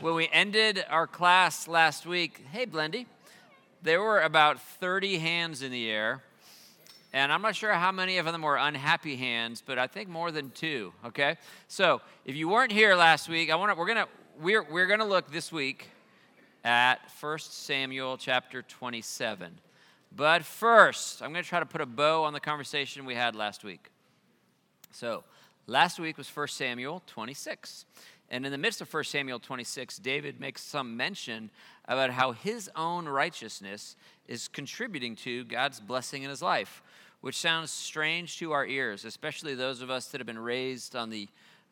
when we ended our class last week, hey, Blendy, there were about 30 hands in the air. And I'm not sure how many of them were unhappy hands, but I think more than two, okay? So if you weren't here last week, I want to, we're going to, we're, we're going to look this week at 1 Samuel chapter 27. But first, I'm going to try to put a bow on the conversation we had last week. So, last week was 1 Samuel 26. And in the midst of 1 Samuel 26, David makes some mention about how his own righteousness is contributing to God's blessing in his life, which sounds strange to our ears, especially those of us that have been raised on the,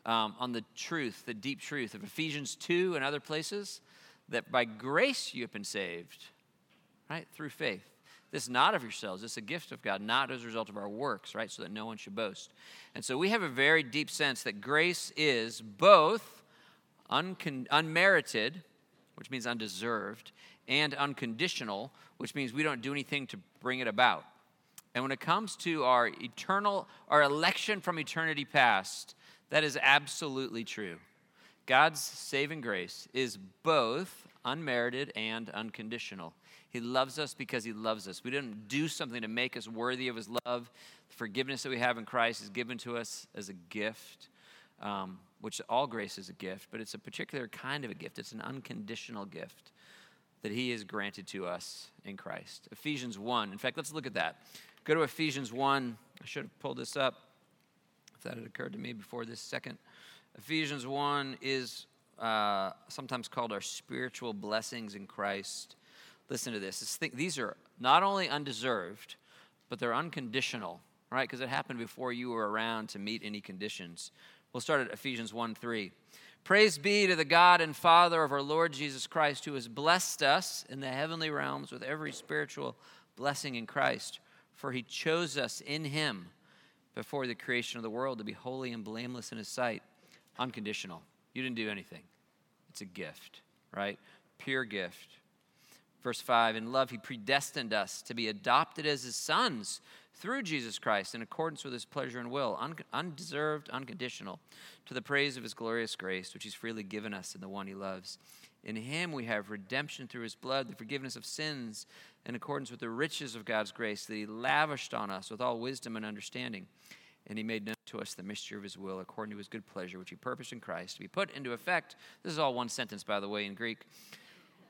um, on the truth, the deep truth of Ephesians 2 and other places, that by grace you have been saved, right, through faith. This is not of yourselves. It's a gift of God, not as a result of our works, right? So that no one should boast. And so we have a very deep sense that grace is both uncon- unmerited, which means undeserved, and unconditional, which means we don't do anything to bring it about. And when it comes to our eternal, our election from eternity past, that is absolutely true. God's saving grace is both unmerited and unconditional. He loves us because He loves us. We didn't do something to make us worthy of His love. The forgiveness that we have in Christ is given to us as a gift, um, which all grace is a gift, but it's a particular kind of a gift. It's an unconditional gift that He has granted to us in Christ. Ephesians 1. In fact, let's look at that. Go to Ephesians 1. I should have pulled this up if that had occurred to me before this second. Ephesians 1 is uh, sometimes called our spiritual blessings in Christ. Listen to this. these are not only undeserved, but they're unconditional, right? Because it happened before you were around to meet any conditions. We'll start at Ephesians 1 3. Praise be to the God and Father of our Lord Jesus Christ, who has blessed us in the heavenly realms with every spiritual blessing in Christ. For he chose us in him before the creation of the world to be holy and blameless in his sight. Unconditional. You didn't do anything, it's a gift, right? Pure gift. Verse 5 In love, he predestined us to be adopted as his sons through Jesus Christ in accordance with his pleasure and will, un- undeserved, unconditional, to the praise of his glorious grace, which he's freely given us in the one he loves. In him we have redemption through his blood, the forgiveness of sins, in accordance with the riches of God's grace that he lavished on us with all wisdom and understanding. And he made known to us the mystery of his will, according to his good pleasure, which he purposed in Christ to be put into effect. This is all one sentence, by the way, in Greek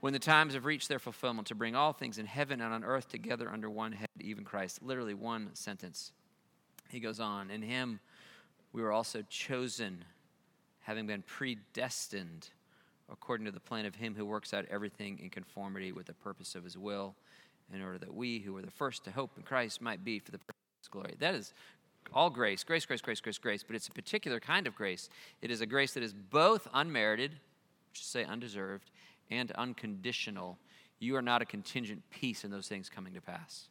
when the times have reached their fulfillment, to bring all things in heaven and on earth together under one head, even Christ. Literally one sentence. He goes on, In him we were also chosen, having been predestined according to the plan of him who works out everything in conformity with the purpose of his will, in order that we who were the first to hope in Christ might be for the purpose of glory. That is all grace, grace, grace, grace, grace, grace, but it's a particular kind of grace. It is a grace that is both unmerited, which is say undeserved, and unconditional, you are not a contingent piece in those things coming to pass.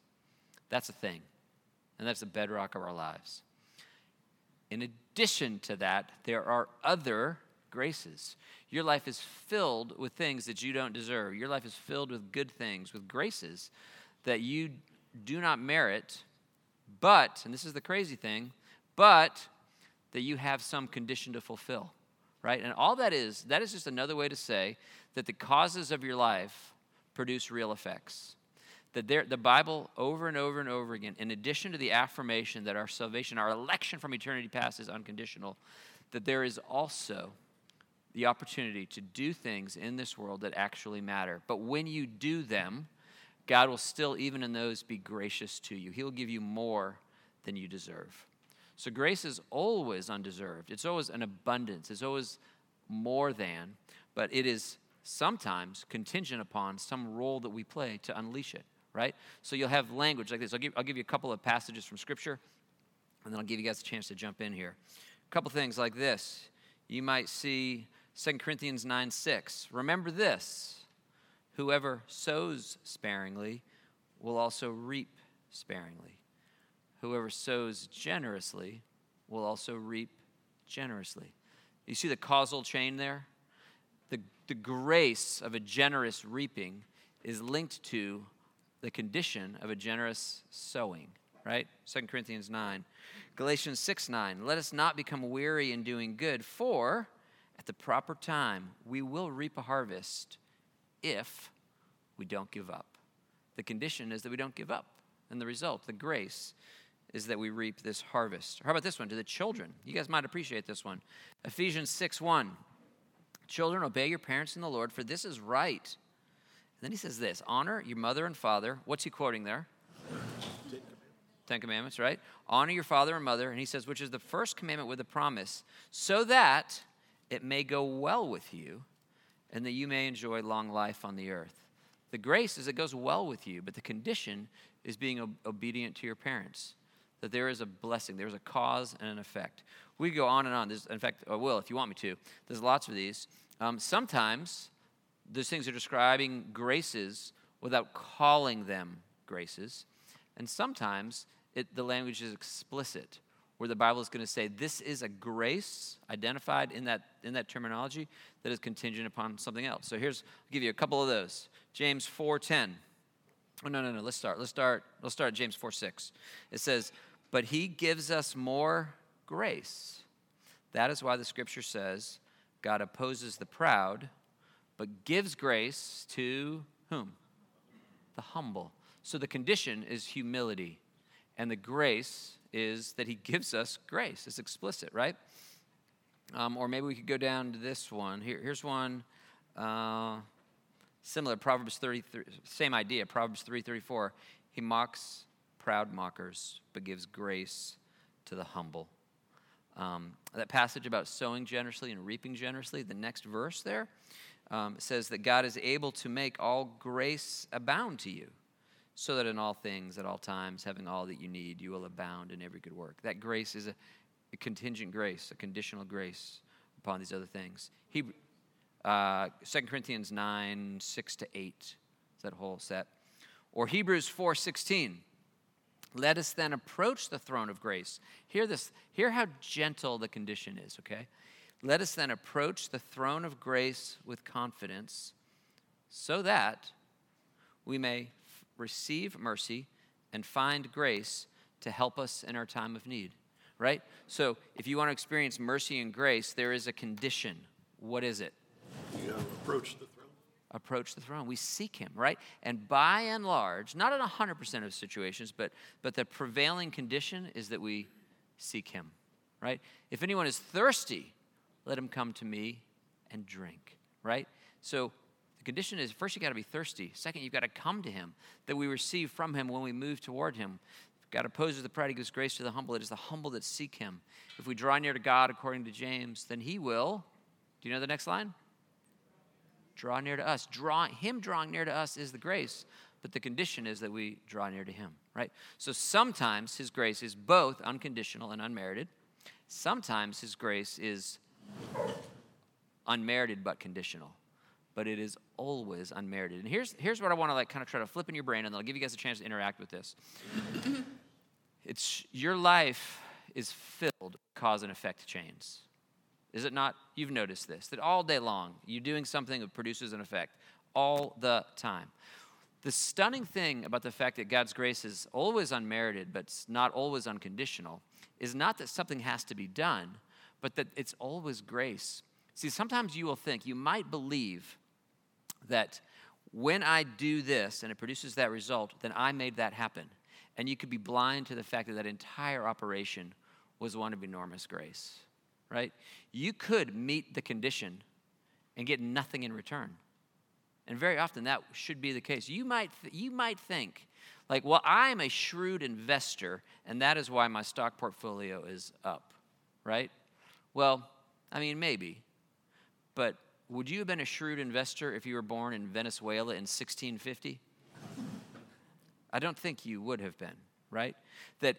That's a thing, and that's the bedrock of our lives. In addition to that, there are other graces. Your life is filled with things that you don't deserve. Your life is filled with good things, with graces that you do not merit, but, and this is the crazy thing, but that you have some condition to fulfill, right? And all that is, that is just another way to say that the causes of your life produce real effects. That there, the Bible, over and over and over again, in addition to the affirmation that our salvation, our election from eternity past is unconditional, that there is also the opportunity to do things in this world that actually matter. But when you do them, God will still, even in those, be gracious to you. He'll give you more than you deserve. So grace is always undeserved, it's always an abundance, it's always more than, but it is sometimes contingent upon some role that we play to unleash it, right? So you'll have language like this. I'll give, I'll give you a couple of passages from Scripture, and then I'll give you guys a chance to jump in here. A couple things like this. You might see 2 Corinthians 9 6. Remember this whoever sows sparingly will also reap sparingly. Whoever sows generously will also reap generously. You see the causal chain there? The grace of a generous reaping is linked to the condition of a generous sowing, right? 2 Corinthians 9. Galatians 6 9. Let us not become weary in doing good, for at the proper time, we will reap a harvest if we don't give up. The condition is that we don't give up. And the result, the grace, is that we reap this harvest. How about this one to the children? You guys might appreciate this one. Ephesians 6 1. Children, obey your parents in the Lord, for this is right. And then he says this honor your mother and father. What's he quoting there? Ten Commandments, right? Honor your father and mother. And he says, which is the first commandment with a promise, so that it may go well with you and that you may enjoy long life on the earth. The grace is it goes well with you, but the condition is being obedient to your parents. That there is a blessing, there's a cause and an effect. We go on and on. There's, in fact, I will if you want me to. There's lots of these. Um, sometimes those things are describing graces without calling them graces. And sometimes it, the language is explicit, where the Bible is going to say this is a grace identified in that, in that terminology that is contingent upon something else. So here's, I'll give you a couple of those. James 4.10. Oh, no, no, no, let's start. Let's start, let's start at James 4.6. It says, but he gives us more grace. That is why the scripture says God opposes the proud, but gives grace to whom? The humble. So the condition is humility, and the grace is that he gives us grace. It's explicit, right? Um, or maybe we could go down to this one. Here, here's one uh, similar. Proverbs 33, same idea. Proverbs 3:34. He mocks proud mockers, but gives grace to the humble. Um, that passage about sowing generously and reaping generously, the next verse there um, says that God is able to make all grace abound to you, so that in all things, at all times, having all that you need, you will abound in every good work. That grace is a, a contingent grace, a conditional grace upon these other things. He, uh, 2 Corinthians 9, 6 to 8, that whole set. Or Hebrews 4, 16. Let us then approach the throne of grace. Hear this, hear how gentle the condition is, okay? Let us then approach the throne of grace with confidence so that we may receive mercy and find grace to help us in our time of need, right? So if you want to experience mercy and grace, there is a condition. What is it? You approach the approach the throne. We seek him, right? And by and large, not in 100% of situations, but, but the prevailing condition is that we seek him, right? If anyone is thirsty, let him come to me and drink, right? So the condition is first, you got to be thirsty. Second, you've got to come to him, that we receive from him when we move toward him. God opposes the proud, he gives grace to the humble. It is the humble that seek him. If we draw near to God, according to James, then he will. Do you know the next line? Draw near to us. Draw, him drawing near to us is the grace, but the condition is that we draw near to him, right? So sometimes his grace is both unconditional and unmerited. Sometimes his grace is unmerited but conditional. But it is always unmerited. And here's, here's what I want to like kind of try to flip in your brain, and I'll give you guys a chance to interact with this. it's your life is filled with cause and effect chains. Is it not? You've noticed this, that all day long, you're doing something that produces an effect all the time. The stunning thing about the fact that God's grace is always unmerited, but not always unconditional, is not that something has to be done, but that it's always grace. See, sometimes you will think, you might believe that when I do this and it produces that result, then I made that happen. And you could be blind to the fact that that entire operation was one of enormous grace right? You could meet the condition and get nothing in return. And very often that should be the case. You might, th- you might think, like, well, I'm a shrewd investor, and that is why my stock portfolio is up, right? Well, I mean, maybe. But would you have been a shrewd investor if you were born in Venezuela in 1650? I don't think you would have been, right? That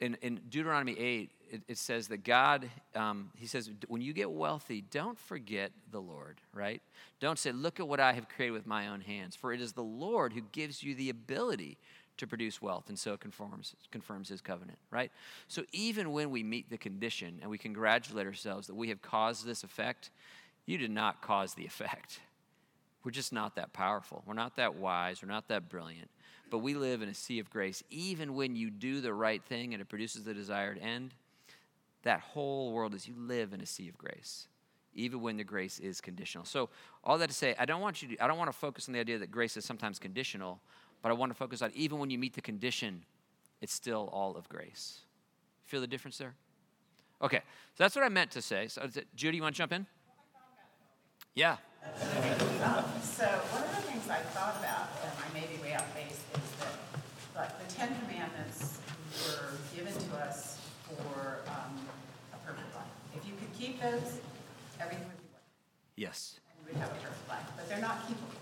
in, in Deuteronomy 8, it, it says that God, um, he says, when you get wealthy, don't forget the Lord, right? Don't say, look at what I have created with my own hands, for it is the Lord who gives you the ability to produce wealth, and so it conforms, confirms his covenant, right? So even when we meet the condition and we congratulate ourselves that we have caused this effect, you did not cause the effect. We're just not that powerful. We're not that wise. We're not that brilliant. But we live in a sea of grace. Even when you do the right thing and it produces the desired end, that whole world is you live in a sea of grace. even when the grace is conditional. So, all that to say, I don't want you to, I don't want to focus on the idea that grace is sometimes conditional, but I want to focus on even when you meet the condition, it's still all of grace. Feel the difference there? Okay, so that's what I meant to say. So, it, Judy, you want to jump in? Yeah. So one of the things I thought about, and I may be way off base, is that like the Ten Commandments were given to us for um, a perfect life. If everything would be it. Yes. And you would have a perfect life. But they're not keepable.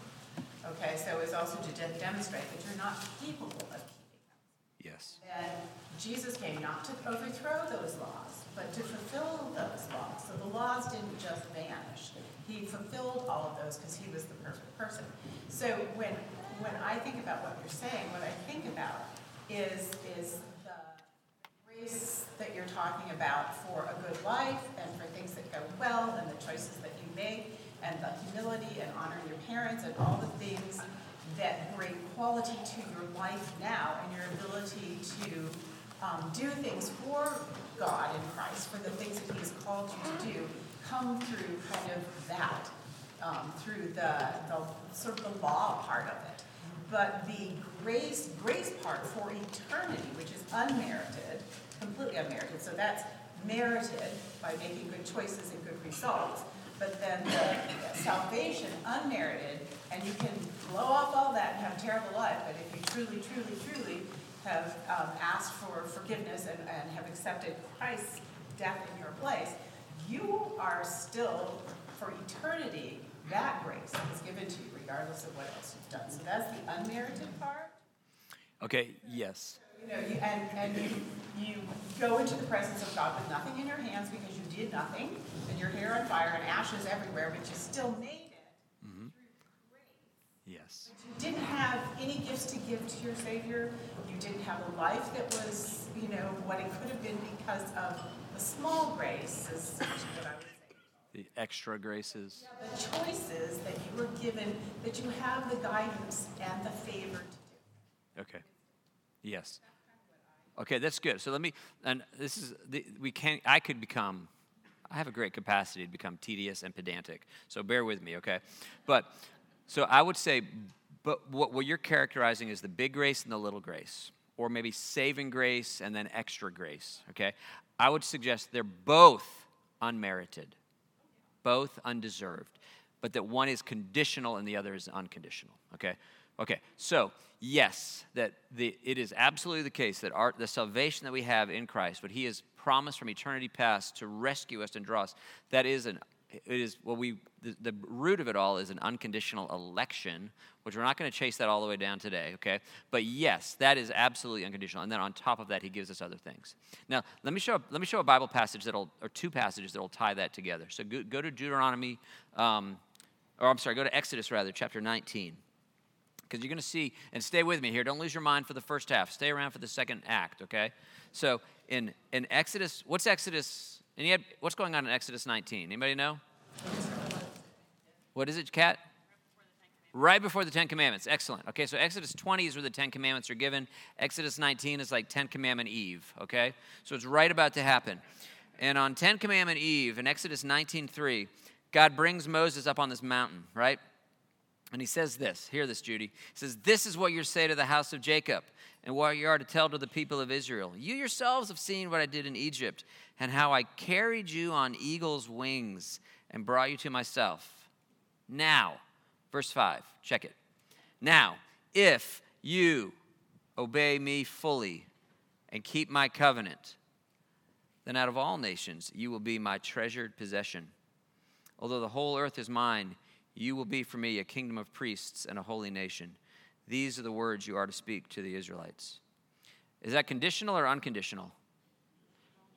Okay, so it's also to de- demonstrate that you're not capable of keeping them. Yes. And Jesus came not to overthrow those laws, but to fulfill those laws. So the laws didn't just vanish. He fulfilled all of those because he was the perfect person. So when when I think about what you're saying, what I think about is is the grace that you're talking about for a good life and for things that go well and the choices that you make and the humility and honoring your parents and all the things that bring quality to your life now and your ability to um, do things for God in Christ, for the things that He has called you to do, come through kind of that, um, through the, the sort of the law part of it. But the grace grace part for eternity, which is unmerited, completely unmerited. So that's merited by making good choices and good results. But then the salvation, unmerited, and you can blow off all that and have a terrible life. But if you truly, truly, truly have um, asked for forgiveness and, and have accepted Christ's death in your place, you are still, for eternity, that grace is given to you, regardless of what else you've done. So that's the unmerited part. Okay, yes. You know, you, and, and you, you go into the presence of God with nothing in your hands because you did nothing, and your hair on fire and ashes everywhere, but you still made it mm-hmm. through grace. Yes. You didn't have any gifts to give to your Savior. You didn't have a life that was, you know, what it could have been because of the small grace, is what I would say. The extra graces. The choices that you were given, that you have the guidance and the favor to do. Okay. Yes. Okay, that's good. So let me, and this is, the, we can, I could become, I have a great capacity to become tedious and pedantic. So bear with me, okay? But, so I would say, but what, what you're characterizing is the big grace and the little grace, or maybe saving grace and then extra grace, okay? I would suggest they're both unmerited, both undeserved, but that one is conditional and the other is unconditional, okay? Okay, so yes, that the, it is absolutely the case that our, the salvation that we have in Christ, what He has promised from eternity past to rescue us and draw us, that is an it is what we the, the root of it all is an unconditional election, which we're not going to chase that all the way down today, okay? But yes, that is absolutely unconditional. And then on top of that, He gives us other things. Now, let me show let me show a Bible passage that'll or two passages that'll tie that together. So go, go to Deuteronomy, um, or I'm sorry, go to Exodus rather, chapter 19 because you're going to see, and stay with me here. Don't lose your mind for the first half. Stay around for the second act, okay? So in, in Exodus, what's Exodus? And had, what's going on in Exodus 19? Anybody know? What is it, Kat? Right before the Ten Commandments. Excellent. Okay, so Exodus 20 is where the Ten Commandments are given. Exodus 19 is like Ten Commandment Eve, okay? So it's right about to happen. And on Ten Commandment Eve, in Exodus 19.3, God brings Moses up on this mountain, right? And he says this, hear this, Judy. He says, This is what you're say to the house of Jacob, and what you are to tell to the people of Israel. You yourselves have seen what I did in Egypt, and how I carried you on eagle's wings and brought you to myself. Now, verse 5, check it. Now, if you obey me fully and keep my covenant, then out of all nations you will be my treasured possession. Although the whole earth is mine, you will be for me a kingdom of priests and a holy nation. These are the words you are to speak to the Israelites. Is that conditional or unconditional?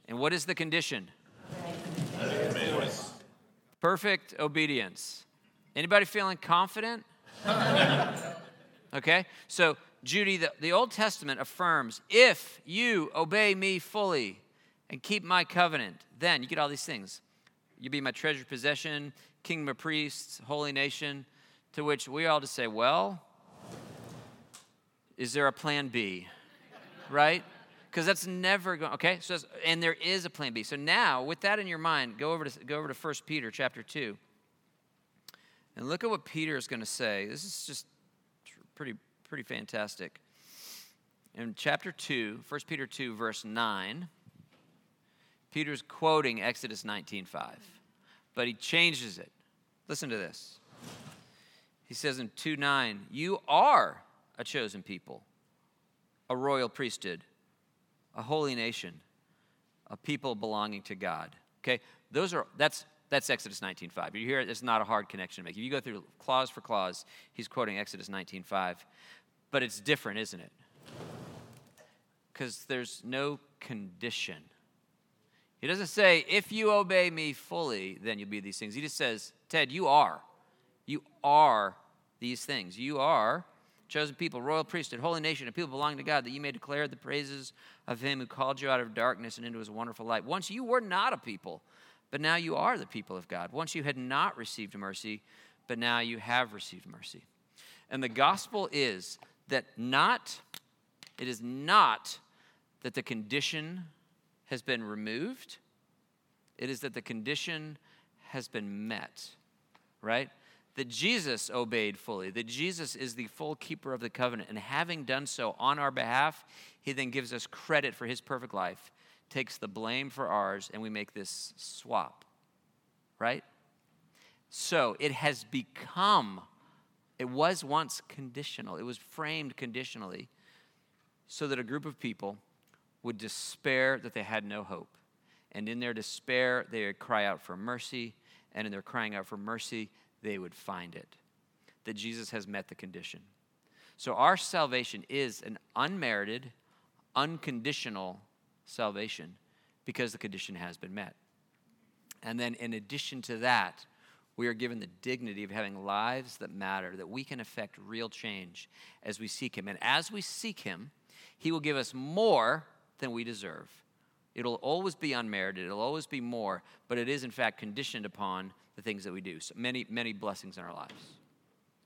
And what is the condition? Perfect obedience. Anybody feeling confident? okay, so Judy, the, the Old Testament affirms if you obey me fully and keep my covenant, then you get all these things. You be my treasured possession, kingdom of priests, holy nation, to which we all just say, well, is there a plan B? Right? because that's never going. Okay, so and there is a plan B. So now, with that in your mind, go over to go over to 1 Peter chapter two, and look at what Peter is going to say. This is just pretty pretty fantastic. In chapter 2, 1 Peter 2, verse 9, Peter's quoting Exodus 19:5, but he changes it. Listen to this. He says in 2 9, You are a chosen people, a royal priesthood, a holy nation, a people belonging to God. Okay? Those are that's that's Exodus 19:5. You hear it, it's not a hard connection to make. If you go through clause for clause, he's quoting Exodus 19:5. But it's different, isn't it? Because there's no condition. He doesn't say, if you obey me fully, then you'll be these things. He just says, Ted, you are. You are these things. You are chosen people, royal priesthood, holy nation, and people belonging to God, that you may declare the praises of him who called you out of darkness and into his wonderful light. Once you were not a people, but now you are the people of God. Once you had not received mercy, but now you have received mercy. And the gospel is that not, it is not that the condition has been removed, it is that the condition has been met, right? That Jesus obeyed fully, that Jesus is the full keeper of the covenant, and having done so on our behalf, he then gives us credit for his perfect life, takes the blame for ours, and we make this swap, right? So it has become, it was once conditional, it was framed conditionally, so that a group of people would despair that they had no hope. And in their despair, they would cry out for mercy. And in their crying out for mercy, they would find it. That Jesus has met the condition. So our salvation is an unmerited, unconditional salvation because the condition has been met. And then, in addition to that, we are given the dignity of having lives that matter, that we can affect real change as we seek Him. And as we seek Him, He will give us more than we deserve. It'll always be unmerited, it'll always be more, but it is in fact conditioned upon the things that we do. So many, many blessings in our lives.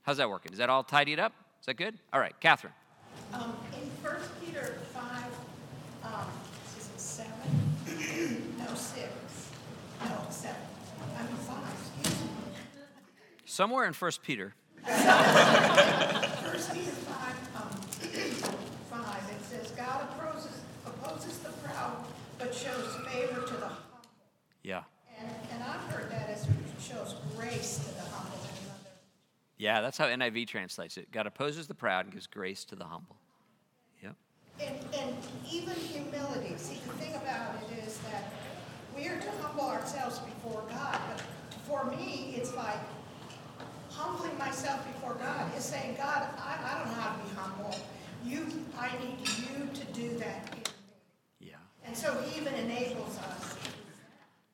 How's that working? Is that all tidied up? Is that good? All right, Catherine. Um, in 1 Peter 5, um, is it 7? no, 6. No, 7. I mean 5, excuse me. Somewhere in 1 Peter. 1 Peter 5, the proud, but shows favor to the humble. yeah. And, and I've heard that as shows grace to the humble. Yeah, that's how NIV translates it. God opposes the proud and gives grace to the humble. Yep. And, and even humility. See, the thing about it is that we are to humble ourselves before God. But for me, it's like humbling myself before God is saying, God, I, I don't know how to be humble. You, I need you to do that in me. Yeah. And so he even enables us.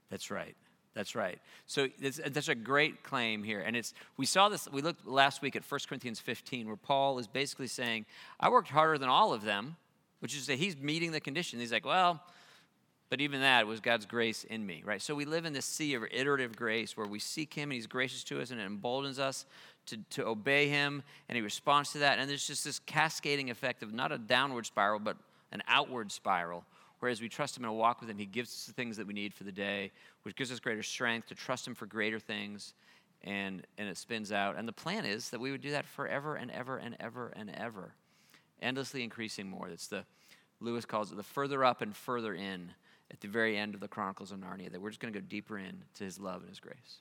That's right. That's right. So that's, uh, that's a great claim here. And it's we saw this, we looked last week at 1 Corinthians 15, where Paul is basically saying, I worked harder than all of them, which is that he's meeting the condition. He's like, well, but even that was God's grace in me, right? So we live in this sea of iterative grace where we seek Him and He's gracious to us and it emboldens us to, to obey Him and He responds to that. And there's just this cascading effect of not a downward spiral, but an outward spiral. Whereas we trust Him and walk with Him, He gives us the things that we need for the day, which gives us greater strength to trust Him for greater things. And, and it spins out. And the plan is that we would do that forever and ever and ever and ever, endlessly increasing more. That's the, Lewis calls it the further up and further in at the very end of the Chronicles of Narnia, that we're just going to go deeper into his love and his grace.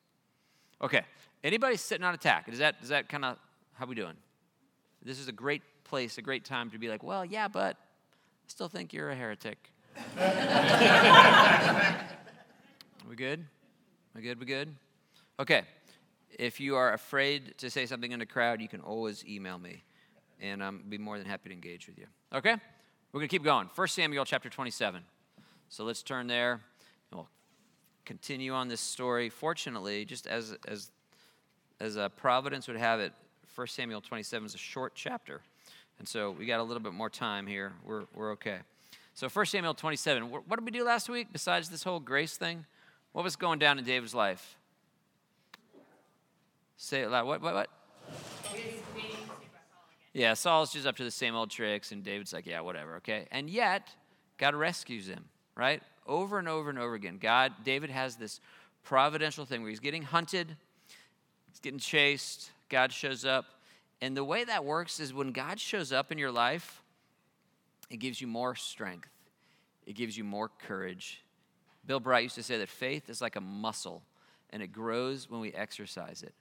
Okay, anybody sitting on attack? Is that, is that kind of how we doing? This is a great place, a great time to be like, well, yeah, but I still think you're a heretic. We good? We good? We good? Okay. If you are afraid to say something in a crowd, you can always email me, and I'll be more than happy to engage with you. Okay? We're going to keep going. 1 Samuel chapter 27. So let's turn there, we'll continue on this story. Fortunately, just as, as, as a providence would have it, 1 Samuel 27 is a short chapter. And so we got a little bit more time here. We're, we're okay. So 1 Samuel 27. What did we do last week besides this whole grace thing? What was going down in David's life? Say it loud. What, what, what? Yeah, Saul's just up to the same old tricks, and David's like, yeah, whatever, okay? And yet, God rescues him, right? Over and over and over again. God, David has this providential thing where he's getting hunted, he's getting chased, God shows up. And the way that works is when God shows up in your life, it gives you more strength, it gives you more courage. Bill Bright used to say that faith is like a muscle and it grows when we exercise it.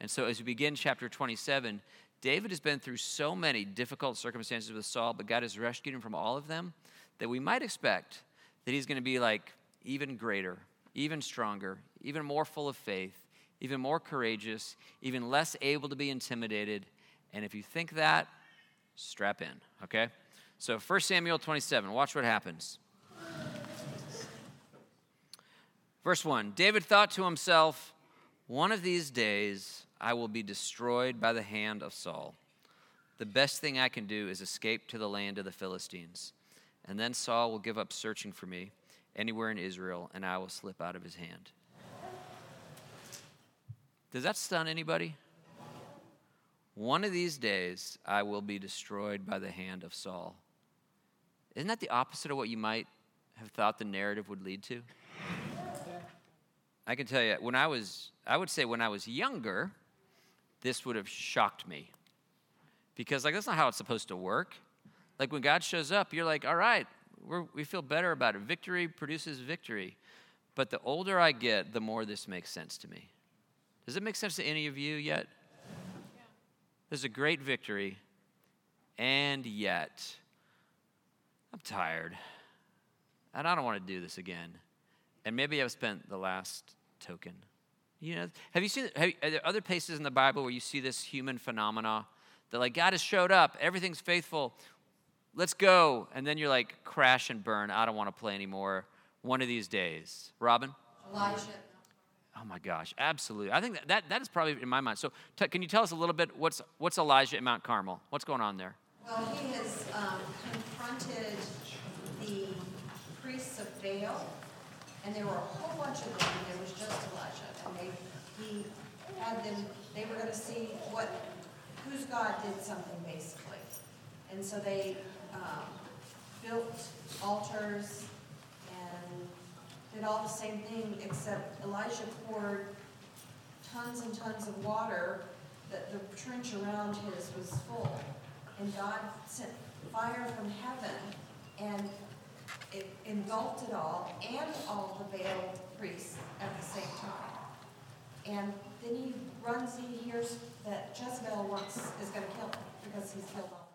And so, as we begin chapter 27, David has been through so many difficult circumstances with Saul, but God has rescued him from all of them that we might expect that he's going to be like even greater, even stronger, even more full of faith, even more courageous, even less able to be intimidated. And if you think that, strap in, okay? So 1 Samuel 27, watch what happens. Verse 1 David thought to himself, One of these days I will be destroyed by the hand of Saul. The best thing I can do is escape to the land of the Philistines. And then Saul will give up searching for me anywhere in Israel, and I will slip out of his hand. Does that stun anybody? One of these days I will be destroyed by the hand of Saul. Isn't that the opposite of what you might have thought the narrative would lead to? I can tell you, when I was, I would say when I was younger, this would have shocked me. Because, like, that's not how it's supposed to work. Like, when God shows up, you're like, all right, we feel better about it. Victory produces victory. But the older I get, the more this makes sense to me. Does it make sense to any of you yet? There's a great victory, and yet, I'm tired. And I don't want to do this again. And maybe I've spent the last token. You know, have you seen? Have, are there other places in the Bible where you see this human phenomena that like God has showed up, everything's faithful, let's go, and then you're like crash and burn. I don't want to play anymore. One of these days, Robin. Elijah. Oh my gosh, absolutely. I think that, that, that is probably in my mind. So, t- can you tell us a little bit what's what's Elijah at Mount Carmel? What's going on there? Well, he has um, confronted the priests of Baal, and there were a whole bunch of them. There was just Elijah, and they he had them. They were going to see what whose God did something basically, and so they um, built altars and did all the same thing, except Elijah poured tons and tons of water that the trench around his was full. And God sent fire from heaven and it engulfed it all and all the Baal priests at the same time. And then he runs, he hears that Jezebel wants, is going to kill him because he's killed all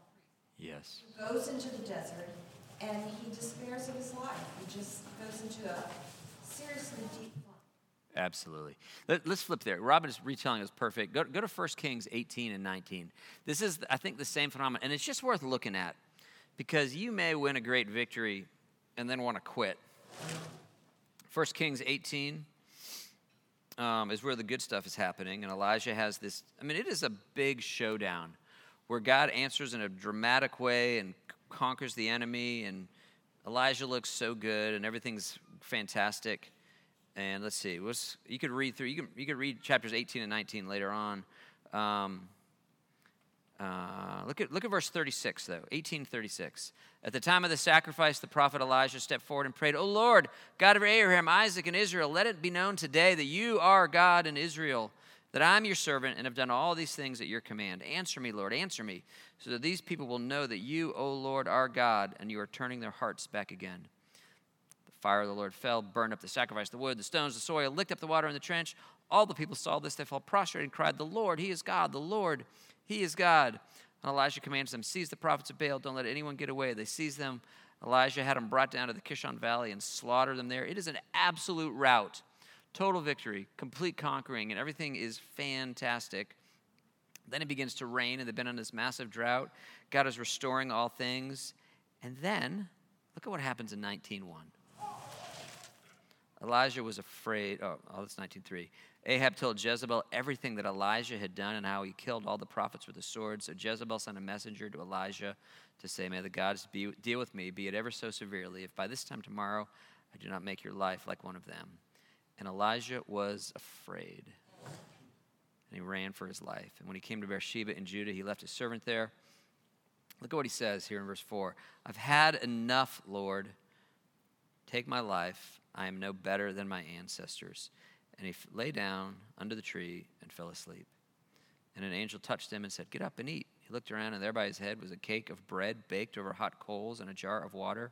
the priests. Yes. He goes into the desert and he despairs of his life. He just goes into a seriously deep. Absolutely. Let, us flip there. Robin's retelling is perfect. Go, go to 1 Kings 18 and 19. This is, I think, the same phenomenon, and it's just worth looking at because you may win a great victory and then want to quit. 1 Kings 18 um, is where the good stuff is happening, and Elijah has this. I mean, it is a big showdown where God answers in a dramatic way and conquers the enemy, and Elijah looks so good, and everything's fantastic. And let's see, you could read through. You can you could read chapters 18 and 19 later on. Um, uh, look at look at verse 36 though 1836 at the time of the sacrifice the prophet elijah stepped forward and prayed o lord god of abraham isaac and israel let it be known today that you are god in israel that i'm your servant and have done all these things at your command answer me lord answer me so that these people will know that you o lord are god and you are turning their hearts back again fire of the lord fell burned up the sacrifice the wood the stones the soil licked up the water in the trench all the people saw this they fell prostrate and cried the lord he is god the lord he is God. And Elijah commands them, Seize the prophets of Baal, don't let anyone get away. They seized them. Elijah had them brought down to the Kishon Valley and slaughtered them there. It is an absolute rout, total victory, complete conquering, and everything is fantastic. Then it begins to rain, and they've been on this massive drought. God is restoring all things. And then, look at what happens in 19.1. Elijah was afraid. Oh, oh that's 19.3. Ahab told Jezebel everything that Elijah had done and how he killed all the prophets with a sword. So Jezebel sent a messenger to Elijah to say, May the gods be, deal with me, be it ever so severely, if by this time tomorrow I do not make your life like one of them. And Elijah was afraid. And he ran for his life. And when he came to Beersheba in Judah, he left his servant there. Look at what he says here in verse 4 I've had enough, Lord. Take my life. I am no better than my ancestors. And he f- lay down under the tree and fell asleep. And an angel touched him and said, Get up and eat. He looked around, and there by his head was a cake of bread baked over hot coals and a jar of water.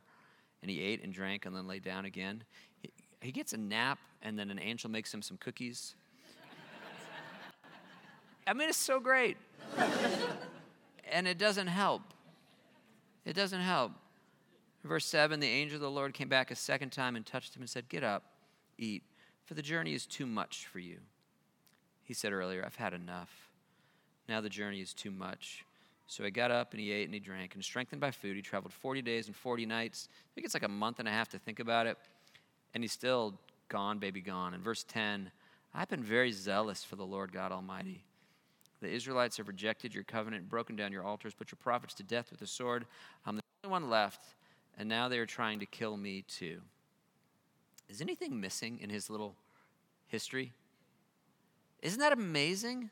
And he ate and drank and then lay down again. He, he gets a nap, and then an angel makes him some cookies. I mean, it's so great. and it doesn't help. It doesn't help. Verse 7 The angel of the Lord came back a second time and touched him and said, Get up, eat, for the journey is too much for you. He said earlier, I've had enough. Now the journey is too much. So he got up and he ate and he drank, and strengthened by food, he traveled 40 days and 40 nights. I think it's like a month and a half to think about it. And he's still gone, baby, gone. In verse 10, I've been very zealous for the Lord God Almighty. The Israelites have rejected your covenant, broken down your altars, put your prophets to death with the sword. I'm the only one left, and now they are trying to kill me too. Is anything missing in his little history? Isn't that amazing?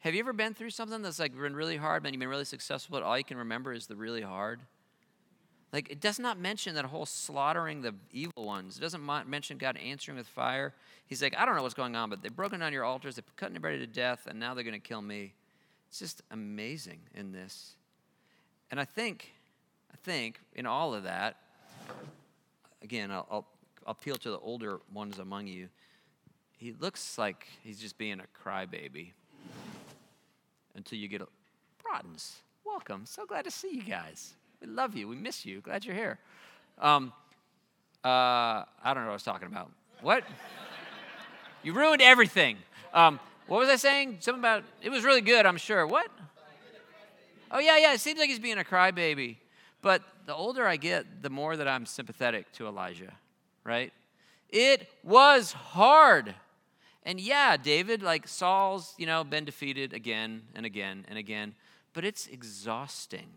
Have you ever been through something that's like been really hard, and you've been really successful, but all you can remember is the really hard? Like, it does not mention that whole slaughtering the evil ones. It doesn't mention God answering with fire. He's like, I don't know what's going on, but they've broken down your altars, they've cut everybody to death, and now they're going to kill me. It's just amazing in this. And I think, I think in all of that, again, I'll, I'll, appeal to the older ones among you. He looks like he's just being a crybaby until you get a Broadens. Welcome. So glad to see you guys. We love you. We miss you. Glad you're here. Um, uh, I don't know what I was talking about. What? you ruined everything. Um, what was I saying? Something about it was really good. I'm sure. What? Oh yeah, yeah. It seems like he's being a crybaby. But the older I get, the more that I'm sympathetic to Elijah. Right? It was hard. And yeah, David, like Saul's, you know, been defeated again and again and again, but it's exhausting.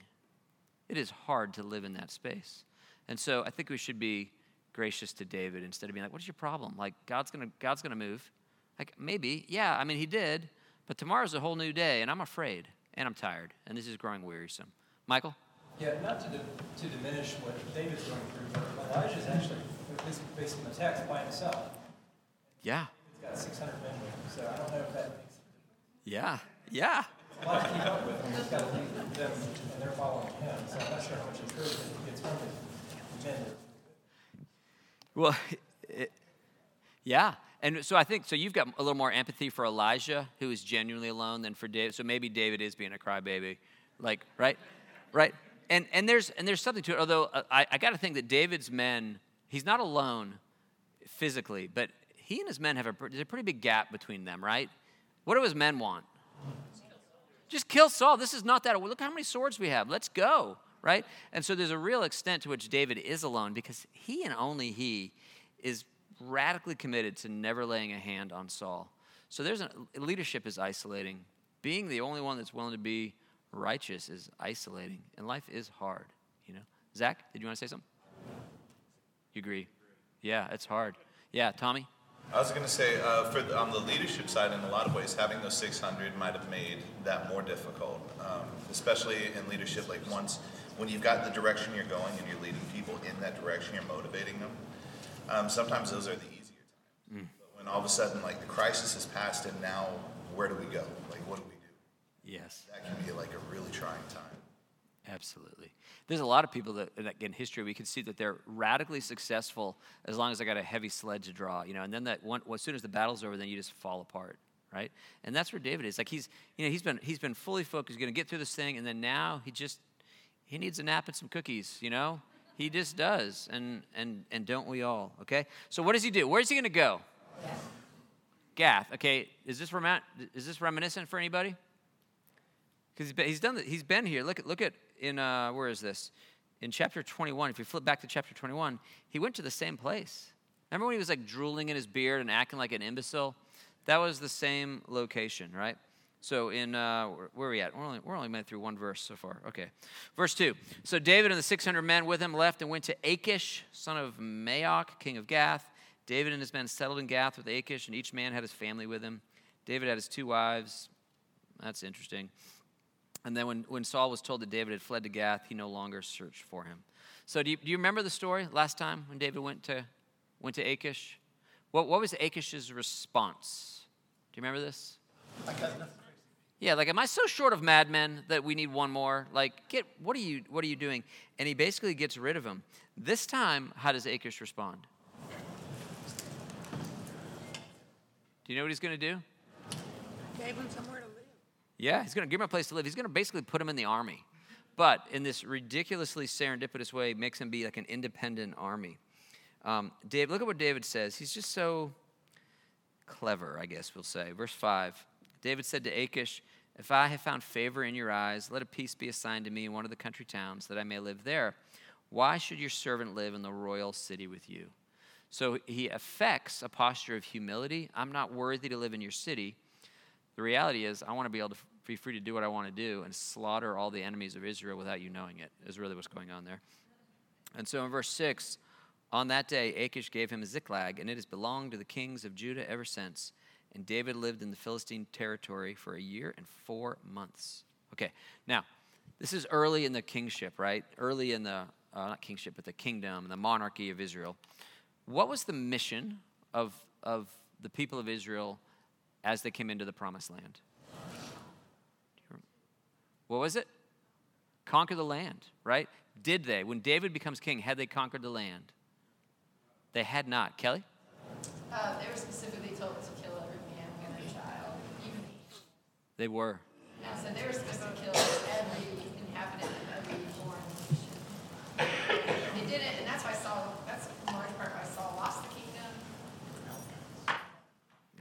It is hard to live in that space. And so I think we should be gracious to David instead of being like, what's your problem? Like, God's to God's gonna move. Like, maybe, yeah, I mean, he did, but tomorrow's a whole new day, and I'm afraid, and I'm tired, and this is growing wearisome. Michael? Yeah, not to, to diminish what David's going through, but Elijah's actually, based on the text, by himself. Yeah. He's got 600 men with him, so I don't know if that makes. Yeah, yeah a lot to keep up with, and he's got to lead them, and they're following him. So I'm not sure how much encouragement he gets from the men. Well, it, yeah. And so I think so. You've got a little more empathy for Elijah, who is genuinely alone, than for David. So maybe David is being a crybaby, like right, right. And and there's and there's something to it. Although uh, I, I got to think that David's men, he's not alone physically, but he and his men have a there's a pretty big gap between them, right? What do his men want? Just kill Saul. This is not that. Look how many swords we have. Let's go, right? And so there's a real extent to which David is alone because he and only he is radically committed to never laying a hand on Saul. So there's a leadership is isolating. Being the only one that's willing to be righteous is isolating, and life is hard. You know, Zach, did you want to say something? You agree? Yeah, it's hard. Yeah, Tommy. I was going to say, uh, for the, on the leadership side, in a lot of ways, having those 600 might have made that more difficult, um, especially in leadership. Like once, when you've got the direction you're going and you're leading people in that direction, you're motivating them. Um, sometimes those are the easier times. Mm. when all of a sudden, like the crisis has passed, and now where do we go? Like, what do we do? Yes, that can be like a really trying time. Absolutely. There's a lot of people that, in history, we can see that they're radically successful as long as they got a heavy sled to draw, you know, and then that one, well, as soon as the battle's over, then you just fall apart, right? And that's where David is. Like he's, you know, he's been, he's been fully focused, going to get through this thing, and then now he just, he needs a nap and some cookies, you know? He just does, and, and, and don't we all, okay? So what does he do? Where's he going to go? Gath. Okay, is this, rem- is this reminiscent for anybody? Because he's done. He's been here. Look at look at in uh, where is this? In chapter 21. If you flip back to chapter 21, he went to the same place. Remember when he was like drooling in his beard and acting like an imbecile? That was the same location, right? So in uh, where are we at? We're only we're only made through one verse so far. Okay, verse two. So David and the 600 men with him left and went to Achish, son of Maoch, king of Gath. David and his men settled in Gath with Achish, and each man had his family with him. David had his two wives. That's interesting And then when, when Saul was told that David had fled to Gath, he no longer searched for him. So do you, do you remember the story last time when David went to, went to Achish? What, what was Achish's response? Do you remember this? I got nothing. Yeah, like, am I so short of madmen that we need one more? Like, get what are you what are you doing? And he basically gets rid of him. This time, how does Achish respond? Do you know what he's going to do? Gave him somewhere to live. Yeah, he's going to give him a place to live. He's going to basically put him in the army, but in this ridiculously serendipitous way, makes him be like an independent army. Um, Dave, look at what David says. He's just so clever, I guess we'll say. Verse five. David said to Achish, "If I have found favor in your eyes, let a peace be assigned to me in one of the country towns, that I may live there. Why should your servant live in the royal city with you?" So he affects a posture of humility. I'm not worthy to live in your city. The reality is, I want to be able to be free to do what I want to do and slaughter all the enemies of Israel without you knowing it, is really what's going on there. And so in verse 6, on that day, Achish gave him Ziklag, and it has belonged to the kings of Judah ever since. And David lived in the Philistine territory for a year and four months. Okay, now, this is early in the kingship, right? Early in the, uh, not kingship, but the kingdom, the monarchy of Israel. What was the mission of, of the people of Israel as they came into the promised land? What was it? Conquer the land, right? Did they? When David becomes king, had they conquered the land? They had not. Kelly? Uh, they were specifically told to kill every man, woman, and child, even They were. and so they were supposed to kill every inhabitant of every foreign nation. They didn't, and that's why Saul. That's in large part why Saul lost the kingdom.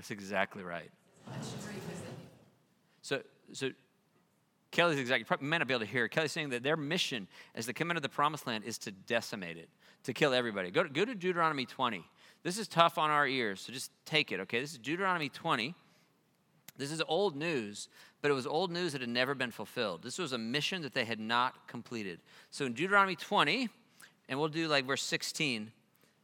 That's exactly right. Much grief as they knew. So, so Kelly's exactly, you may not be able to hear. Kelly's saying that their mission as they come into the promised land is to decimate it, to kill everybody. Go to, go to Deuteronomy 20. This is tough on our ears, so just take it, okay? This is Deuteronomy 20. This is old news, but it was old news that had never been fulfilled. This was a mission that they had not completed. So in Deuteronomy 20, and we'll do like verse 16,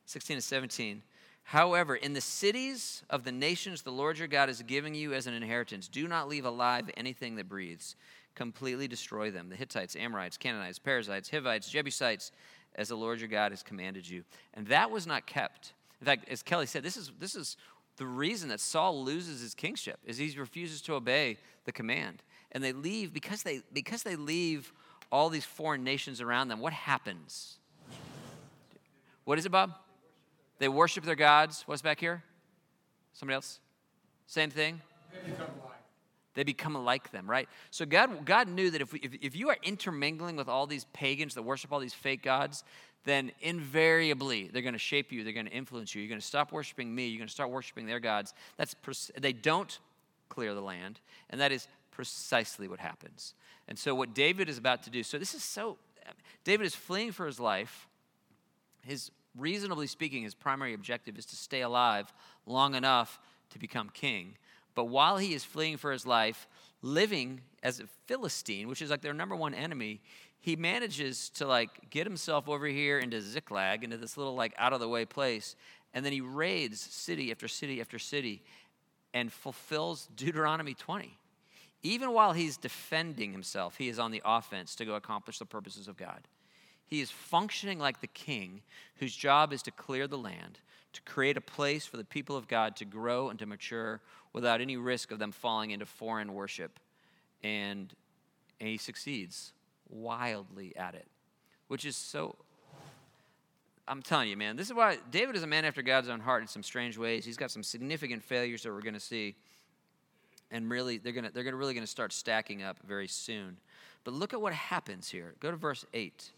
16 to 17. However, in the cities of the nations the Lord your God is giving you as an inheritance, do not leave alive anything that breathes. Completely destroy them the Hittites, Amorites, Canaanites, Perizzites, Hivites, Jebusites, as the Lord your God has commanded you. And that was not kept. In fact, as Kelly said, this is, this is the reason that Saul loses his kingship, is he refuses to obey the command. And they leave, because they, because they leave all these foreign nations around them, what happens? What is it, Bob? They worship their gods. What's back here? Somebody else? Same thing? They become like them, right? So God, God knew that if, we, if, if you are intermingling with all these pagans that worship all these fake gods, then invariably they're going to shape you. They're going to influence you. You're going to stop worshiping me. You're going to start worshiping their gods. That's pres- they don't clear the land, and that is precisely what happens. And so what David is about to do. So this is so. David is fleeing for his life. His reasonably speaking, his primary objective is to stay alive long enough to become king. But while he is fleeing for his life, living as a Philistine, which is like their number one enemy, he manages to like get himself over here into Ziklag, into this little like out of the way place, and then he raids city after city after city and fulfills Deuteronomy 20. Even while he's defending himself, he is on the offense to go accomplish the purposes of God. He is functioning like the king whose job is to clear the land, to create a place for the people of God to grow and to mature without any risk of them falling into foreign worship. And, and he succeeds wildly at it, which is so. I'm telling you, man, this is why David is a man after God's own heart in some strange ways. He's got some significant failures that we're going to see. And really, they're going to, they're to really going to start stacking up very soon. But look at what happens here. Go to verse 8.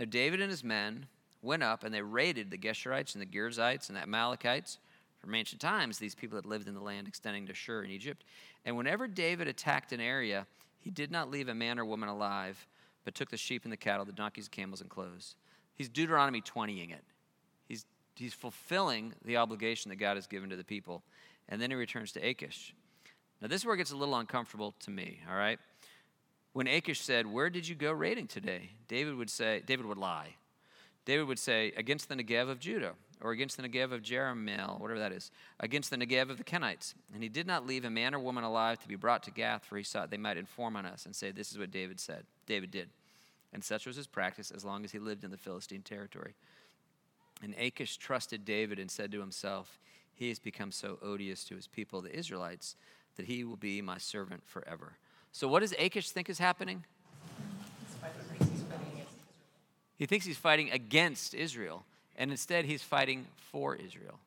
Now, David and his men went up and they raided the Geshurites and the Girzites and the Amalekites. From ancient times, these people had lived in the land extending to Shur in Egypt. And whenever David attacked an area, he did not leave a man or woman alive, but took the sheep and the cattle, the donkeys, camels, and clothes. He's Deuteronomy 20ing it. He's, he's fulfilling the obligation that God has given to the people. And then he returns to Achish. Now, this is where it gets a little uncomfortable to me, all right? When Achish said, Where did you go raiding today? David would say, David would lie. David would say, Against the Negev of Judah, or against the Negev of Jerahmeel, whatever that is, against the Negev of the Kenites. And he did not leave a man or woman alive to be brought to Gath, for he sought they might inform on us and say, This is what David said. David did. And such was his practice as long as he lived in the Philistine territory. And Achish trusted David and said to himself, He has become so odious to his people, the Israelites, that he will be my servant forever. So, what does Achish think is happening? He thinks he's fighting against Israel, and instead he's fighting for Israel.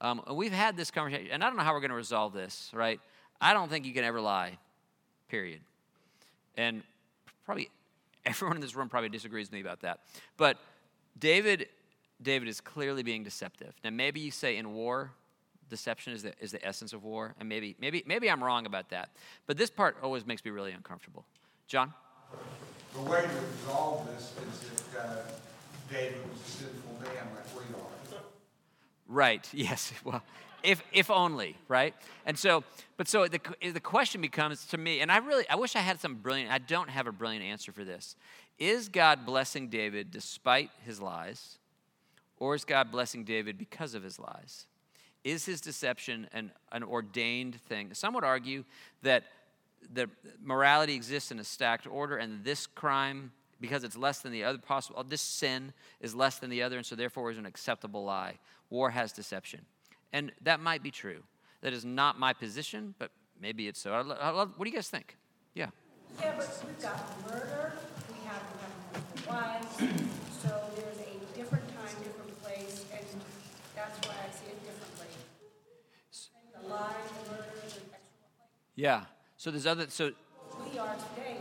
Um, and we've had this conversation, and I don't know how we're going to resolve this, right? I don't think you can ever lie, period. And probably everyone in this room probably disagrees with me about that. But David, David is clearly being deceptive. Now, maybe you say in war, deception is the, is the essence of war, and maybe, maybe, maybe I'm wrong about that. But this part always makes me really uncomfortable. John? The way to resolve this is that uh, David was a sinful man like we are. Right. Yes. Well, if if only, right? And so, but so the the question becomes to me, and I really I wish I had some brilliant. I don't have a brilliant answer for this. Is God blessing David despite his lies, or is God blessing David because of his lies? Is his deception an, an ordained thing? Some would argue that that morality exists in a stacked order, and this crime, because it's less than the other possible, uh, this sin is less than the other, and so therefore is an acceptable lie. War has deception. And that might be true. That is not my position, but maybe it's so. I lo- I love- what do you guys think? Yeah. Yeah, but we've got murder, we have, we have wives, so there's a different time, different place, and that's why I see it differently. Yeah. So there's other. So we are today,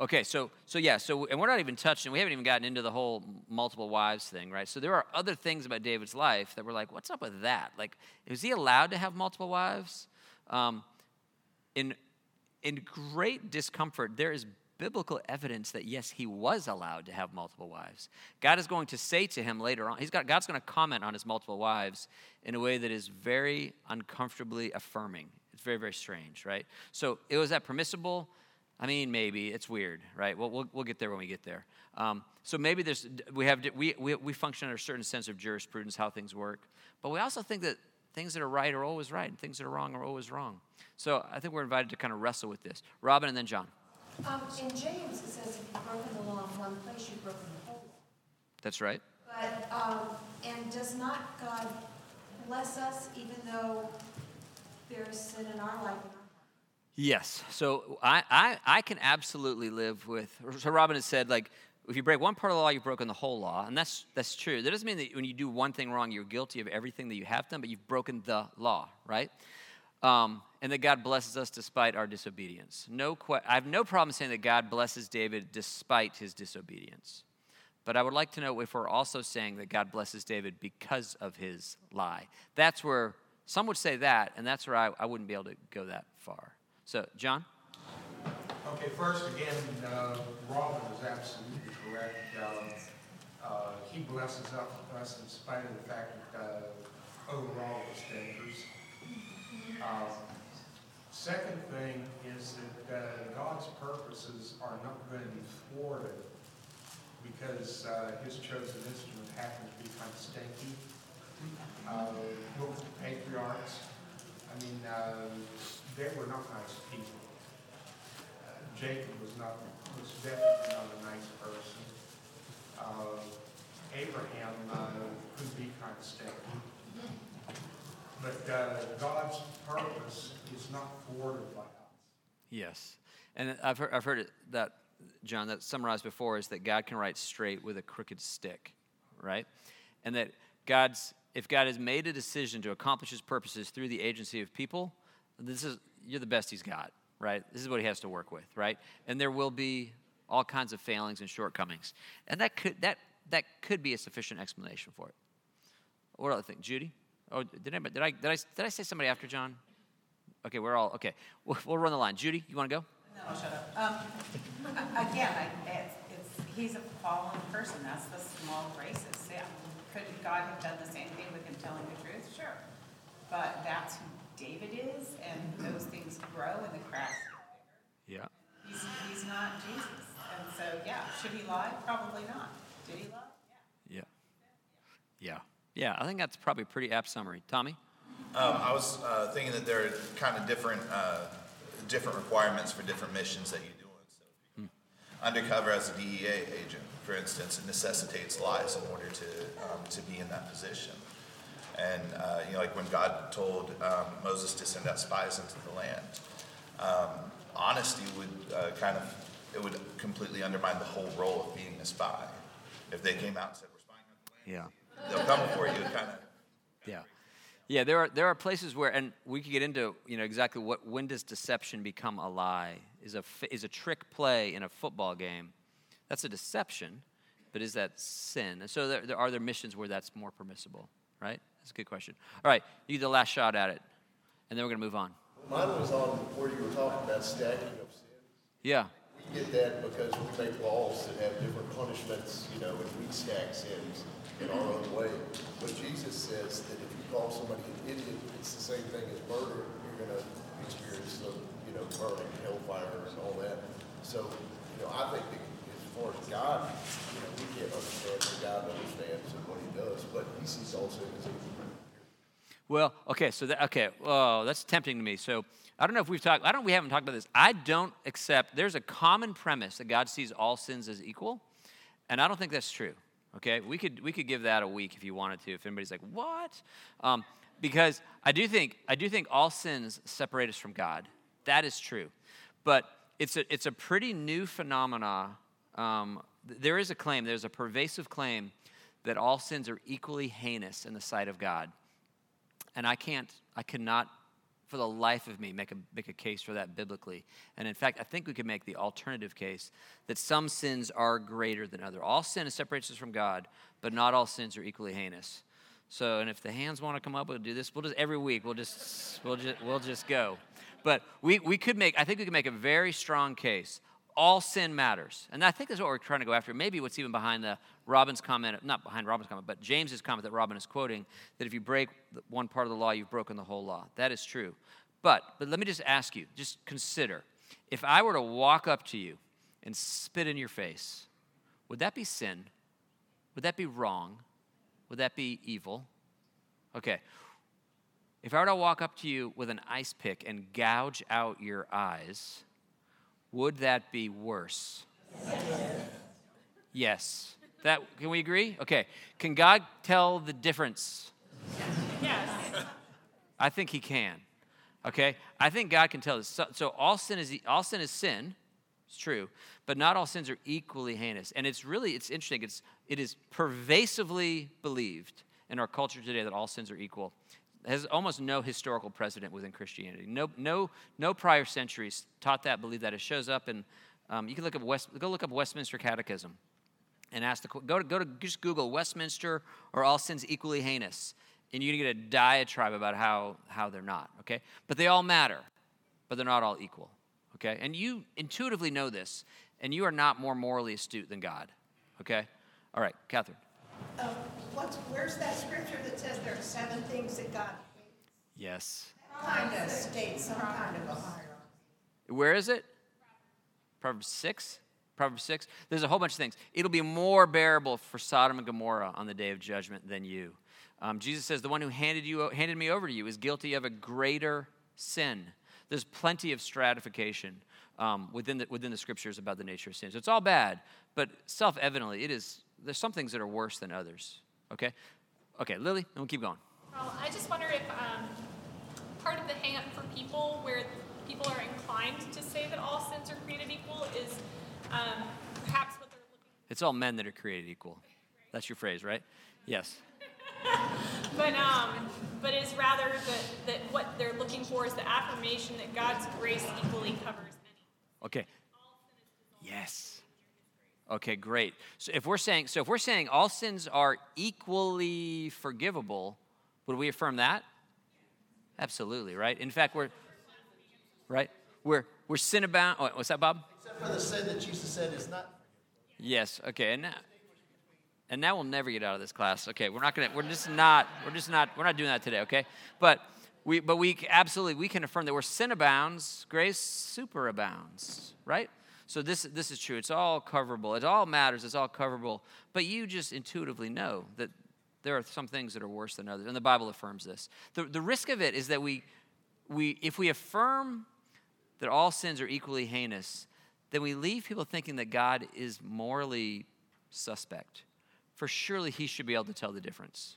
okay. So so yeah. So and we're not even touching. We haven't even gotten into the whole multiple wives thing, right? So there are other things about David's life that we're like, what's up with that? Like, is he allowed to have multiple wives? Um, in in great discomfort, there is biblical evidence that yes, he was allowed to have multiple wives. God is going to say to him later on, he's got, God's going to comment on his multiple wives in a way that is very uncomfortably affirming. It's very, very strange, right? So, it was that permissible? I mean, maybe it's weird, right? Well, we'll, we'll get there when we get there. Um, so maybe there's we have we, we we function under a certain sense of jurisprudence, how things work, but we also think that things that are right are always right, and things that are wrong are always wrong. So I think we're invited to kind of wrestle with this. Robin and then John. Um, in James, it says if you've broken the law in one place, you've broken the whole law. That's right. But, um, and does not God bless us even though there's sin in our life and our heart? Yes. So I, I, I can absolutely live with. So Robin has said, like, if you break one part of the law, you've broken the whole law, and that's that's true. That doesn't mean that when you do one thing wrong, you're guilty of everything that you have done, but you've broken the law, right? Um, and that God blesses us despite our disobedience. No, que- I have no problem saying that God blesses David despite his disobedience. But I would like to know if we're also saying that God blesses David because of his lie. That's where some would say that, and that's where I, I wouldn't be able to go that far. So, John? Okay, first again, uh, Robin is absolutely correct. Um, uh, He blesses us in spite of the fact that uh, overall it's dangerous. Uh, Second thing is that uh, God's purposes are not going to be thwarted because uh, his chosen instrument happens to be kind of stinky. Uh, the patriarchs. I mean, uh, they were not nice people. Uh, Jacob was not, was definitely not a nice person. Uh, Abraham uh, could be kind of stinky. But uh, God's purpose is not thwarted by us. Yes. And I've heard, I've heard it, that, John, that summarized before is that God can write straight with a crooked stick, right? And that God's, if God has made a decision to accomplish his purposes through the agency of people, this is, you're the best he's got, right? This is what he has to work with, right? And there will be all kinds of failings and shortcomings. And that could, that, that could be a sufficient explanation for it. What do I think? Judy? Oh, did, anybody, did, I, did, I, did I say somebody after John? Okay, we're all, okay. We'll, we'll run the line. Judy, you want to go? No, I'll shut up. Um, again, I, it's, it's, he's a fallen person, that's the small graces, yeah. Could God have done the same thing with him telling the truth? Sure. But that's who David is, and those things grow and the cracks. Yeah. He's, he's not Jesus, and so, yeah, should he lie? Probably not. Did he lie? Yeah. Yeah. Yeah. Yeah, I think that's probably a pretty apt summary. Tommy? Um, I was uh, thinking that there are kind of different uh, different requirements for different missions that you do. So, undercover as a DEA agent, for instance, it necessitates lies in order to um, to be in that position. And uh, you know, like when God told um, Moses to send out spies into the land, um, honesty would uh, kind of it would completely undermine the whole role of being a spy. If they came out and said, "We're spying on the land," Yeah. They'll come for you. Kind of. Yeah. Yeah, there are there are places where and we could get into, you know, exactly what when does deception become a lie? Is a is a trick play in a football game? That's a deception, but is that sin? And so there, there are there missions where that's more permissible, right? That's a good question. All right, you get the last shot at it. And then we're going to move on. Mine was on where you were talking about stacking of sin. Yeah. Get that because we make laws that have different punishments, you know, and we stack sins in our own way. But Jesus says that if you call somebody an idiot, it's the same thing as murder. You're going to experience some, you know, burning, hellfire, and all that. So, you know, I think that as far as God, you know, we can't understand what God understands and what He does, but He sees all sin as evil. Well, okay, so that, okay, oh, that's tempting to me. So I don't know if we've talked. I don't. We haven't talked about this. I don't accept. There's a common premise that God sees all sins as equal, and I don't think that's true. Okay, we could we could give that a week if you wanted to. If anybody's like, what? Um, because I do think I do think all sins separate us from God. That is true, but it's a it's a pretty new phenomena. Um, there is a claim. There's a pervasive claim that all sins are equally heinous in the sight of God. And I can't, I cannot for the life of me make a, make a case for that biblically. And in fact, I think we could make the alternative case that some sins are greater than other. All sin separates us from God, but not all sins are equally heinous. So, and if the hands want to come up, we'll do this. We'll just every week. We'll just we'll just we'll just go. But we we could make. I think we could make a very strong case. All sin matters, and I think that's what we're trying to go after. Maybe what's even behind the Robin's comment, not behind Robin's comment, but James's comment that Robin is quoting, that if you break one part of the law, you've broken the whole law. That is true. But but let me just ask you, just consider, if I were to walk up to you and spit in your face, would that be sin? Would that be wrong? Would that be evil? Okay. If I were to walk up to you with an ice pick and gouge out your eyes, would that be worse? Yes. That can we agree? Okay. Can God tell the difference? Yes. I think he can. Okay? I think God can tell us. So, so all sin is all sin is sin. It's true, but not all sins are equally heinous. And it's really it's interesting. It's it is pervasively believed in our culture today that all sins are equal. Has almost no historical precedent within Christianity. No no no prior centuries taught that, believe that. It shows up in um, you can look up West, go look up Westminster Catechism and ask the go to go to just Google Westminster or all sins equally heinous, and you're gonna get a diatribe about how how they're not. Okay, but they all matter, but they're not all equal. Okay, and you intuitively know this, and you are not more morally astute than God. Okay, all right, Catherine. Uh, What's, where's that scripture that says there are seven things that God hates? Yes. kind of states some kind of a hierarchy? Where is it? Proverbs 6? Proverbs 6? There's a whole bunch of things. It'll be more bearable for Sodom and Gomorrah on the day of judgment than you. Um, Jesus says, The one who handed, you, handed me over to you is guilty of a greater sin. There's plenty of stratification um, within, the, within the scriptures about the nature of sin. So it's all bad, but self evidently, it is, there's some things that are worse than others. Okay? Okay, Lily, and we'll keep going. Well, I just wonder if um, part of the hang up for people where people are inclined to say that all sins are created equal is um, perhaps what they're looking It's all men that are created equal. That's your phrase, right? Yes. but um, but it's rather that, that what they're looking for is the affirmation that God's grace equally covers many. Okay. Yes. Okay, great. So if we're saying so if we're saying all sins are equally forgivable, would we affirm that? Absolutely, right? In fact, we're right? We're we're sin abound. Oh, what's that, Bob? Except for the sin that Jesus said is not Yes. Okay. And now, and now we'll never get out of this class. Okay. We're not gonna. We're just not. We're just not. We're not doing that today. Okay. But we. But we absolutely. We can affirm that where sin abounds, grace superabounds. Right. So this. This is true. It's all coverable. It all matters. It's all coverable. But you just intuitively know that There are some things that are worse than others, and the Bible affirms this. The, the risk of it is that we, we, if we affirm that all sins are equally heinous, then we leave people thinking that God is morally suspect. For surely he should be able to tell the difference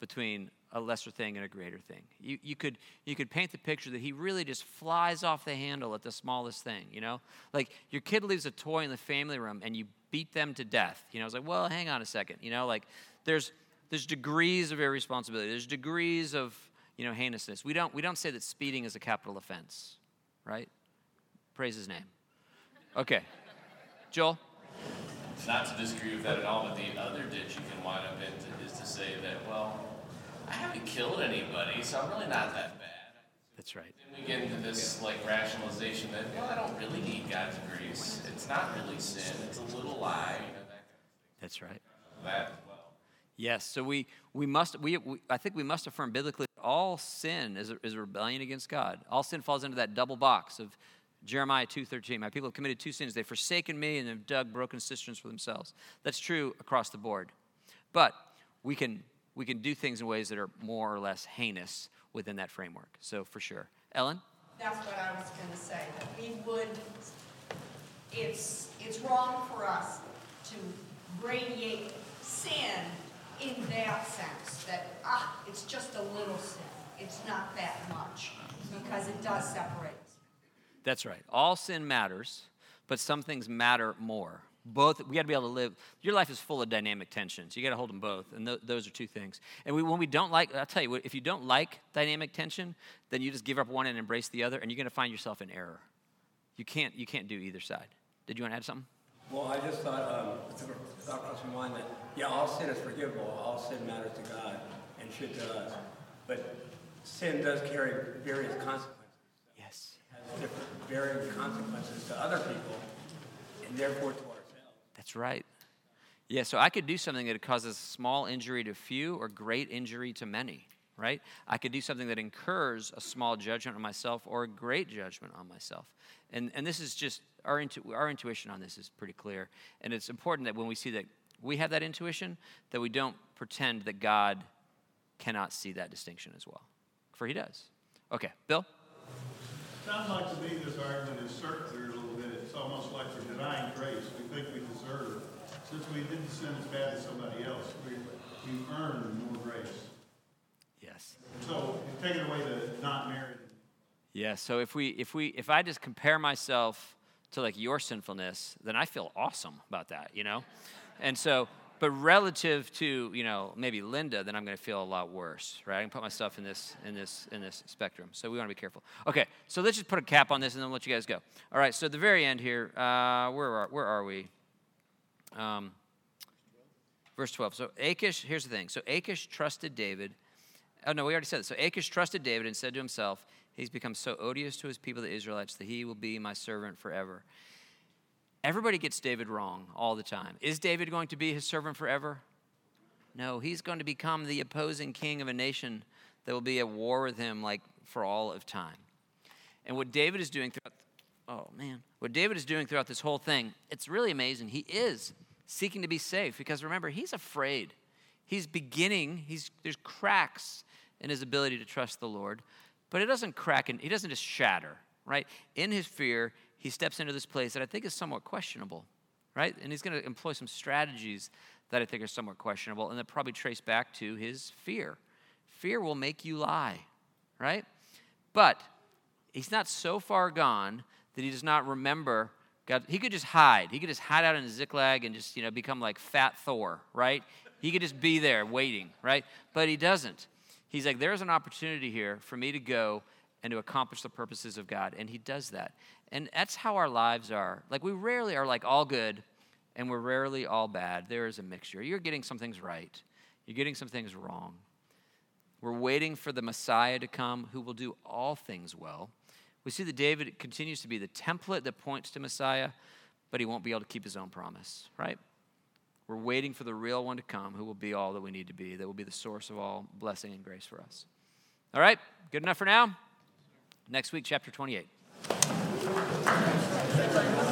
between a lesser thing and a greater thing. You, you, could, you could paint the picture that he really just flies off the handle at the smallest thing, you know? Like your kid leaves a toy in the family room and you beat them to death. You know, it's like, well, hang on a second. You know, like there's, there's degrees of irresponsibility, there's degrees of, you know, heinousness. We don't, we don't say that speeding is a capital offense, right? Praise his name. Okay. Joel? Not to disagree with that at all, but the other ditch you can wind up in is to say that, well, I haven't killed anybody, so I'm really not that bad. That's right. Then we get into this like rationalization that, well, I don't really need God's grace. It's not really sin. It's a little lie. You know, that That's right. that well. Yes, so we, we must, we, we, I think we must affirm biblically all sin is a, is a rebellion against God. All sin falls into that double box of Jeremiah 2.13. My people have committed two sins. They've forsaken me and have dug broken cisterns for themselves. That's true across the board. But we can, we can do things in ways that are more or less heinous within that framework. So for sure. Ellen? That's what I was gonna say, that we would, it's, it's wrong for us to radiate sin in that sense, that, ah, it's just a little sin. It's not that much, because it does separate. That's right. All sin matters, but some things matter more. Both, we got to be able to live. Your life is full of dynamic tensions. You got to hold them both, and th- those are two things. And we, when we don't like, I'll tell you, if you don't like dynamic tension, then you just give up one and embrace the other, and you're going to find yourself in error. You can't, you can't do either side. Did you want to add something? Well, I just thought, um, thought crossed my mind that, yeah, all sin is forgivable, all sin matters to God and should to us. But sin does carry various consequences. Has consequences to other people and therefore to ourselves. That's right. Yeah, so I could do something that causes small injury to few or great injury to many, right? I could do something that incurs a small judgment on myself or a great judgment on myself. And, and this is just, our, intu- our intuition on this is pretty clear. And it's important that when we see that we have that intuition, that we don't pretend that God cannot see that distinction as well. For he does. Okay, Bill? It sounds like to me this argument is circular a little bit. It's almost like we're denying grace. We think we deserve. Since we didn't sin as bad as somebody else, we, we earn more grace. Yes. So taking away the not married. Yeah, so if we if we if I just compare myself to like your sinfulness, then I feel awesome about that, you know? And so but relative to, you know, maybe Linda, then I'm going to feel a lot worse, right? I can put myself in this in this in this spectrum. So we want to be careful. Okay, so let's just put a cap on this and then let you guys go. All right, so at the very end here, uh, where are where are we? Um, verse 12. So Achish, here's the thing. So Achish trusted David. Oh no, we already said it. So Achish trusted David and said to himself, He's become so odious to his people, the Israelites, that he will be my servant forever. Everybody gets David wrong all the time. Is David going to be his servant forever? No, he's going to become the opposing king of a nation that will be at war with him like for all of time. And what David is doing throughout oh man, what David is doing throughout this whole thing, it's really amazing. He is seeking to be safe because remember, he's afraid. He's beginning, he's there's cracks in his ability to trust the Lord, but it doesn't crack and he doesn't just shatter, right? In his fear, he steps into this place that I think is somewhat questionable, right? And he's going to employ some strategies that I think are somewhat questionable and that probably trace back to his fear. Fear will make you lie, right? But he's not so far gone that he does not remember God. He could just hide. He could just hide out in Ziklag and just, you know, become like fat Thor, right? He could just be there waiting, right? But he doesn't. He's like, there's an opportunity here for me to go and to accomplish the purposes of God. And he does that. And that's how our lives are. Like, we rarely are like all good and we're rarely all bad. There is a mixture. You're getting some things right, you're getting some things wrong. We're waiting for the Messiah to come who will do all things well. We see that David continues to be the template that points to Messiah, but he won't be able to keep his own promise, right? We're waiting for the real one to come who will be all that we need to be, that will be the source of all blessing and grace for us. All right, good enough for now? Next week, chapter 28. 失礼いたします。